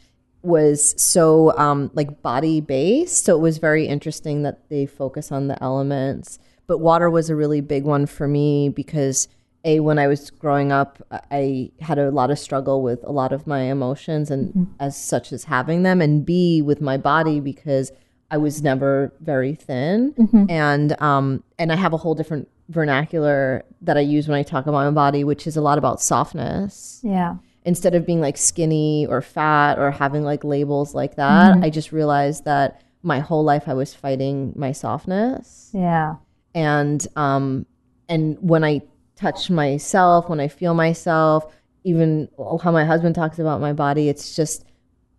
was so um, like body based. So it was very interesting that they focus on the elements. But water was a really big one for me because a when I was growing up, I had a lot of struggle with a lot of my emotions and mm-hmm. as such as having them, and b with my body because I was never very thin, mm-hmm. and um, and I have a whole different vernacular that I use when I talk about my body, which is a lot about softness. Yeah. Instead of being like skinny or fat or having like labels like that, mm-hmm. I just realized that my whole life I was fighting my softness. Yeah. And um, and when I touch myself, when I feel myself, even how my husband talks about my body, it's just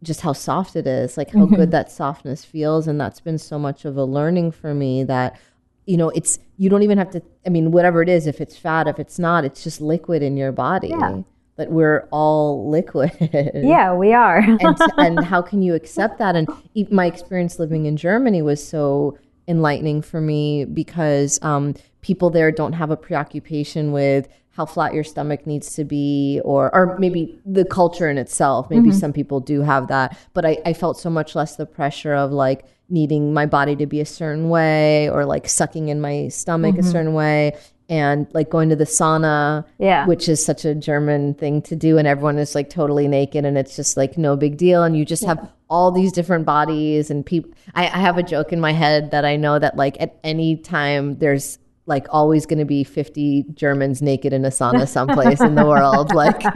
just how soft it is, like how mm-hmm. good that softness feels. And that's been so much of a learning for me that, you know, it's, you don't even have to, I mean, whatever it is, if it's fat, if it's not, it's just liquid in your body. Yeah. That we're all liquid. <laughs> Yeah, we are. and, and <laughs> how can you accept that? And my experience living in Germany was so enlightening for me because um, people there don't have a preoccupation with how flat your stomach needs to be or or maybe the culture in itself maybe mm-hmm. some people do have that but I, I felt so much less the pressure of like needing my body to be a certain way or like sucking in my stomach mm-hmm. a certain way and like going to the sauna yeah which is such a german thing to do and everyone is like totally naked and it's just like no big deal and you just yeah. have all these different bodies and people I, I have a joke in my head that i know that like at any time there's like always going to be 50 Germans naked in a sauna someplace in the world. <laughs> Like, <laughs>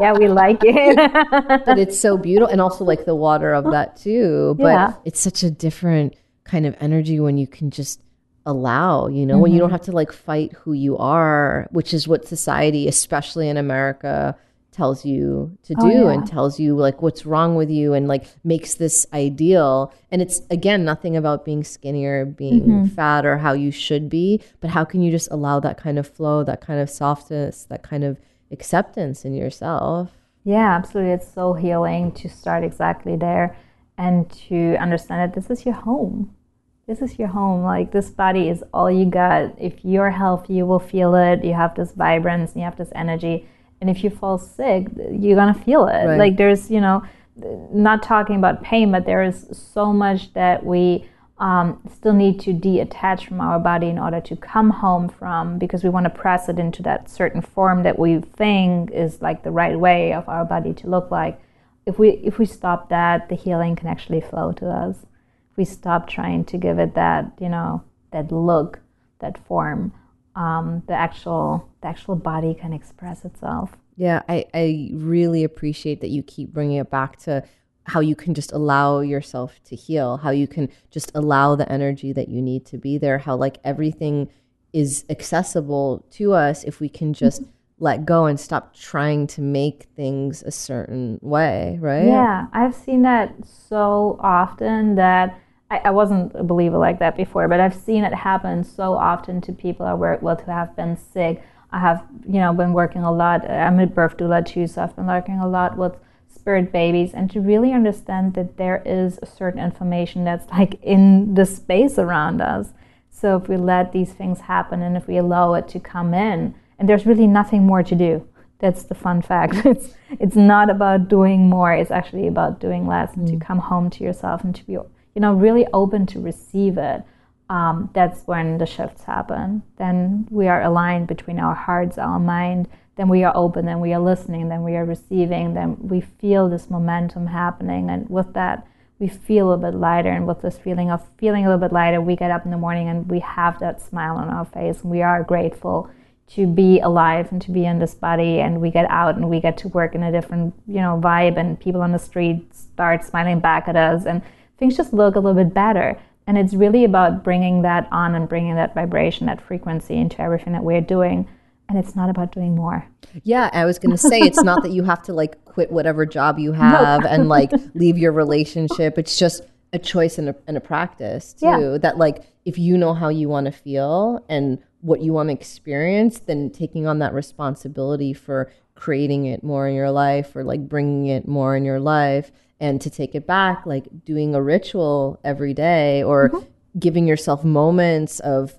yeah, we like <laughs> it. but it's so beautiful. And also like the water of that too. But yeah. it's such a different kind of energy when you can just allow, you know, mm-hmm. when you don't mm-hmm. have to like fight who you are, which is what society, especially in America, tells you to oh, do oh, yeah. and tells you like what's wrong with you and like makes this ideal. And it's again nothing about being skinnier being mm-hmm. fat or how you should be but how can you just allow that kind of flow that kind of softness that kind of acceptance in yourself? Yeah absolutely. It's so healing to start exactly there and to understand that this is your home. This is your home. Like this body is all you got. If you're healthy you will feel it. You have this vibrance. And you have this energy and if you fall sick you're gonna feel it. Right. like there's you know not talking about pain but there is so much that we um, still need to detach from our body in order to come home from because we want to press it into that certain form that we think is like the right way of our body to look like. If we if we stop that the healing can actually flow to us. If we stop trying to give it that you know that look that form um, the actual the actual body can express itself. Yeah, I, I really appreciate that you keep bringing it back to how you can just allow yourself to heal, how you can just allow the energy that you need to be there, how like everything is accessible to us if we can just mm-hmm. <laughs> let go and stop trying to make things a certain way, right? Yeah, I've seen that so often that I, I, wasn't a believer like that before, but I've seen it happen so often to people I work with who have been sick. I have, you know, been working a lot. I'm a birth doula too, so I've been working a lot with spirit babies and to really understand that there is a certain information that's like in the space around us. So if we let these things happen and if we allow it to come in, and there's really nothing more to do. That's the fun fact. <laughs> It's it's not about doing more. It's actually about doing less and mm. to come home to yourself and to be you know really open to receive it. Um, that's when the shifts happen. Then we are aligned between our hearts, our mind. Then we are open. Then we are listening. Then we are receiving. Then we feel this momentum happening, and with that we feel a bit lighter. And with this feeling of feeling a little bit lighter, we get up in the morning and we have that smile on our face and we are grateful to be alive and to be in this body and we get out and we get to work in a different you know vibe and people on the street start smiling back at us and things just look a little bit better and it's really about bringing that on and bringing that vibration that frequency into everything that we're doing and it's not about doing more yeah i was going to say it's not that you have to like quit whatever job you have no. and <laughs> like leave your relationship. It's just a choice and a, and a practice too. Yeah. That like if you know how you want to feel and what you want to experience, then taking on that responsibility for creating it more in your life or like bringing it more in your life and to take it back, like doing a ritual every day or mm-hmm. giving yourself moments of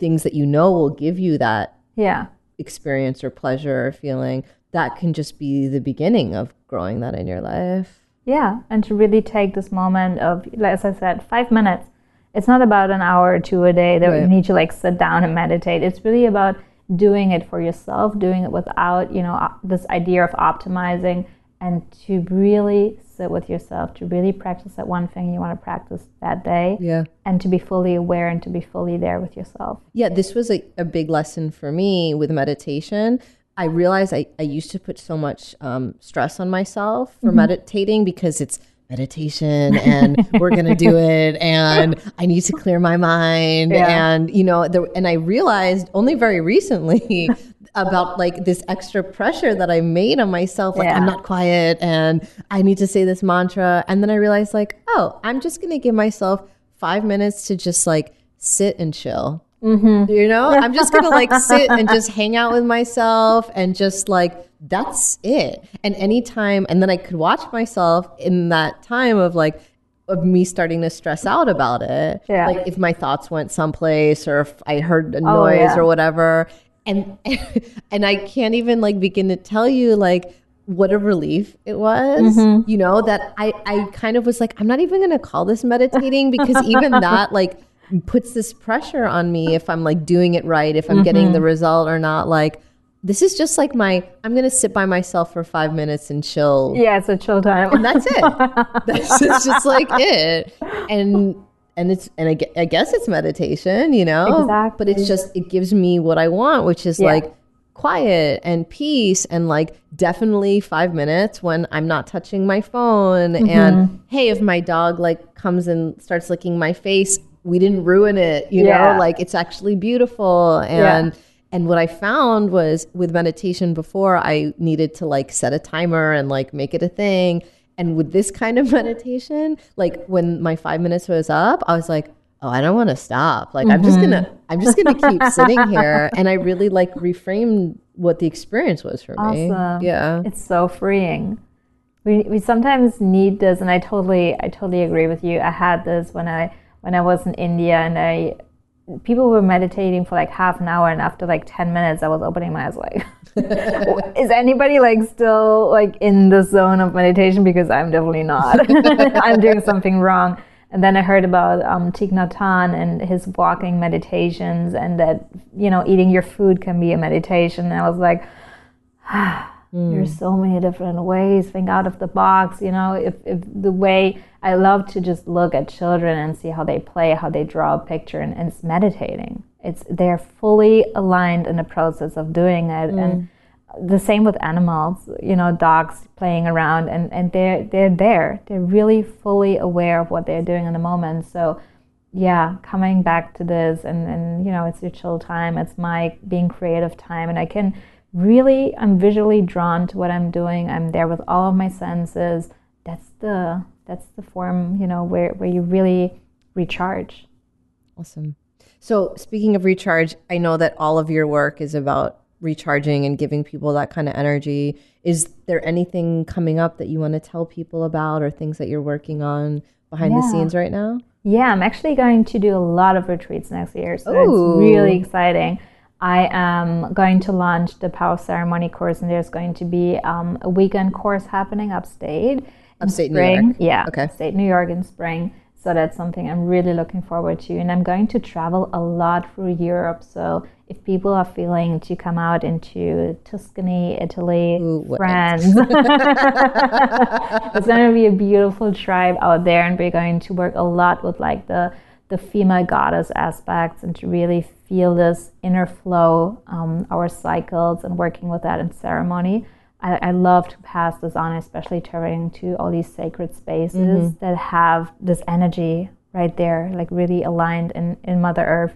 things that you know will give you that yeah experience or pleasure or feeling that can just be the beginning of growing that in your life. Yeah, and to really take this moment of, as I said, five minutes. It's not about an hour or two a day that right. you need to like sit down and meditate. It's really about doing it for yourself, doing it without, you know, this idea of optimizing and to really sit with yourself, to really practice that one thing you want to practice that day. Yeah. And to be fully aware and to be fully there with yourself. Yeah, this was a, a big lesson for me with meditation I realized I, I used to put so much um, stress on myself for mm-hmm. meditating because it's meditation and we're going to do <laughs> it and I need to clear my mind. Yeah. And, you know, there, and I realized only very recently about like this extra pressure that I made on myself. Like, yeah. I'm not quiet and I need to say this mantra. And then I realized, like, oh, I'm just going to give myself five minutes to just like sit and chill Mm-hmm. You know, I'm just gonna like sit and just <laughs> hang out with myself and just like that's it. And anytime, and then I could watch myself in that time of like of me starting to stress out about it. Yeah. Like if my thoughts went someplace or if I heard a oh, noise oh, yeah. or whatever. And <laughs> and I can't even like begin to tell you like what a relief it was mm-hmm. you know that i i kind of was like i'm not even going to call this meditating because even <laughs> that like puts this pressure on me if I'm like doing it right, if I'm mm-hmm. getting the mm-hmm. result or not. Like, this is just like my, I'm going to sit by myself for five minutes and chill. Yeah, it's a chill time. And that's it. <laughs> that's just like it. And, and it's, and I, I guess it's meditation, you know? Exactly. But it's just, it gives me what I want, which is yeah. like, quiet and peace and like definitely five minutes when I'm not touching my phone. Mm-hmm. And hey, if my dog like comes and starts licking my face, we didn't ruin it, you yeah. know, like it's actually beautiful. And yeah. and what I found was with meditation before I needed to like set a timer and like make it a thing. And with this kind of <laughs> meditation, like when my five minutes was up, I was like, oh, I don't want to stop. Like mm-hmm. I'm just gonna. I'm just gonna keep <laughs> sitting here. And I really like reframed what the experience was for awesome. me. Yeah. It's so freeing. We we sometimes need this and I totally I totally agree with you. I had this when I when I was in India and I people were meditating for like half an hour and after like 10 minutes I was opening my eyes like <laughs> <laughs> is anybody like still like in the zone of meditation because I'm definitely not <laughs> I'm doing something wrong and then I heard about um, Thich Nhat Hanh and his walking meditations and that you know eating your food can be a meditation and I was like ah, <sighs> Mm. There's so many different ways. Think out of the box. You know, if, if the way I love to just look at children and see how they play, how they draw a picture, and, and it's meditating. It's they're fully aligned in the process of doing it, mm. and the same with animals. You know, dogs playing around, and and they're they're there. They're really fully aware of what they're doing in the moment. So yeah, coming back to this and, and you know, it's your chill time, it's my being creative time and I can really I'm visually drawn to what I'm doing. I'm there with all of my senses. That's the that's the form, you know, where, where you really recharge. Awesome. So speaking of recharge, I know that all of your work is about recharging and giving people that kind of energy. Is there anything coming up that you want to tell people about or things that you're working on behind yeah. the scenes right now? Yeah, I'm actually going to do a lot of retreats next year, so Ooh. it's really exciting. I am going to launch the Power Ceremony course, and there's going to be um, a weekend course happening upstate. Upstate spring. New York. Yeah. Okay. Upstate New York in spring. So that's something I'm really looking forward to. And I'm going to travel a lot through Europe. So if people are feeling to come out into Tuscany, Italy, Ooh, France, <laughs> it's going to be a beautiful tribe out there, and we're going to work a lot with like the the female goddess aspects and to really feel this inner flow, um, our cycles, and working with that in ceremony. I, I, love to pass this on, especially turning to all these sacred spaces mm-hmm. that have this energy right there, like really aligned in, in Mother Earth.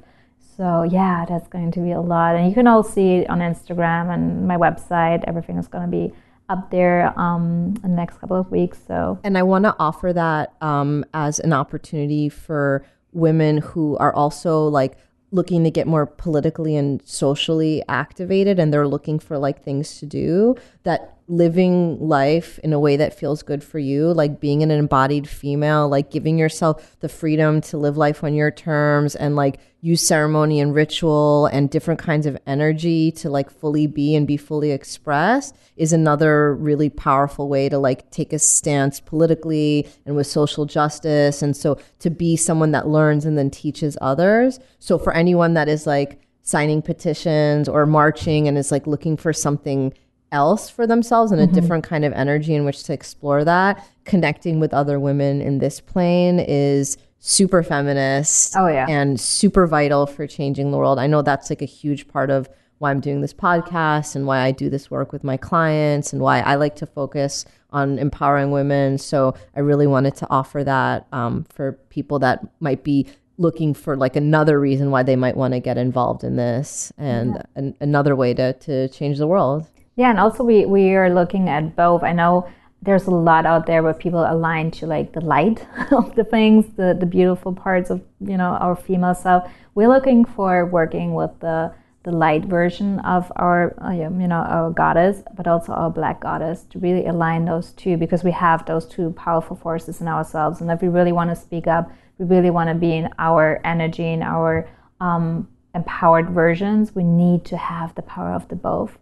So yeah, that's going to be a lot, and you can all see it on Instagram and my website. Everything is going to be up there um, in the next couple of weeks. So, and I want to offer that um, as an opportunity for women who are also like looking to get more politically and socially activated and they're looking for like things to do that living life in a way that feels good for you, like being an embodied female, like giving yourself the freedom to live life on your terms and like use ceremony and ritual and different kinds of energy to like fully be and be fully expressed is another really powerful way to like take a stance politically and with social justice. And so to be someone that learns and then teaches others. So for anyone that is like signing petitions or marching and is like looking for something else for themselves and a mm-hmm. different kind of energy in which to explore that. Connecting with other women in this plane is super feminist. Oh yeah. And super vital for changing the world. I know that's like a huge part of why I'm doing this podcast and why I do this work with my clients and why I like to focus on empowering women. So I really wanted to offer that um, for people that might be looking for like another reason why they might want to get involved in this and yeah. an, another way to, to change the world. Yeah, and also we, we are looking at both. I know there's a lot out there where people align to like the light <laughs> of the things, the, the beautiful parts of, you know, our female self. We're looking for working with the the light version of our uh, you know our goddess but also our black goddess to really align those two because we have those two powerful forces in ourselves and if we really want to speak up we really want to be in our energy in our um, empowered versions we need to have the power of the both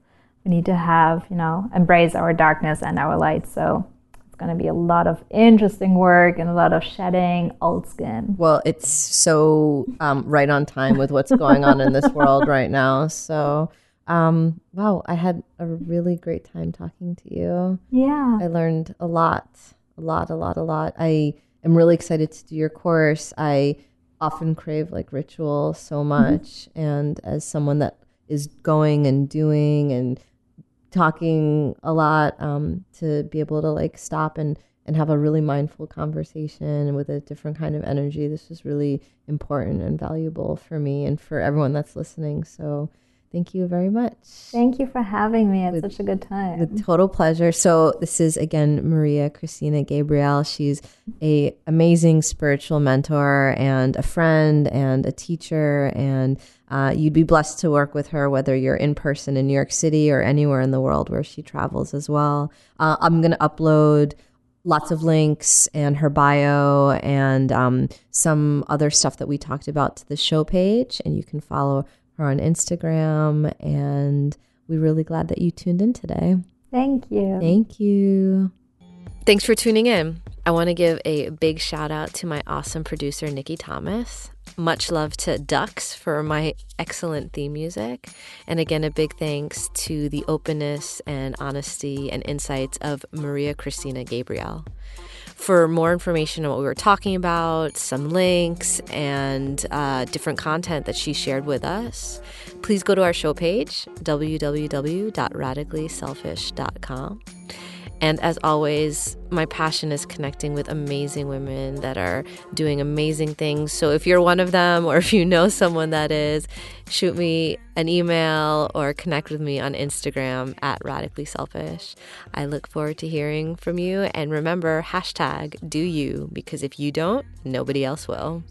we need to have, you know, embrace our darkness and our light. So it's going to be a lot of interesting work and a lot of shedding old skin. Well, it's so um, right on time with what's going on in this world <laughs> right now. So, um, wow, I had a really great time talking to you. Yeah. I learned a lot, a lot, a lot, a lot. I am really excited to do your course. I often crave like ritual so mm-hmm. much. Mm-hmm. And as someone that is going and doing and talking a lot um, to be able to like stop and and have a really mindful conversation with a different kind of energy. This was really important and valuable for me and for everyone that's listening. So thank you very much. Thank you for having me. It's with, such a good time. With total pleasure. So this is again Maria Christina Gabriel. She's a amazing spiritual mentor and a friend and a teacher and uh, you'd be blessed to work with her, whether you're in person in New York City or anywhere in the world where she travels as well. Uh, I'm going to upload lots of links and her bio and um, some other stuff that we talked about to the show page. And you can follow her on Instagram. And we're really glad that you tuned in today. Thank you. Thank you. Thanks for tuning in. I want to give a big shout out to my awesome producer, Nikki Thomas. Much love to Ducks for my excellent theme music. And again, a big thanks to the openness and honesty and insights of Maria Cristina Gabriel. For more information on what we were talking about, some links, and uh, different content that she shared with us, please go to our show page, www.radicallyselfish.com. And as always, my passion is connecting with amazing women that are doing amazing things. So if you're one of them or if you know someone that is, shoot me an email or connect with me on Instagram at radically selfish. I look forward to hearing from you. And remember, hashtag do you, because if you don't, nobody else will.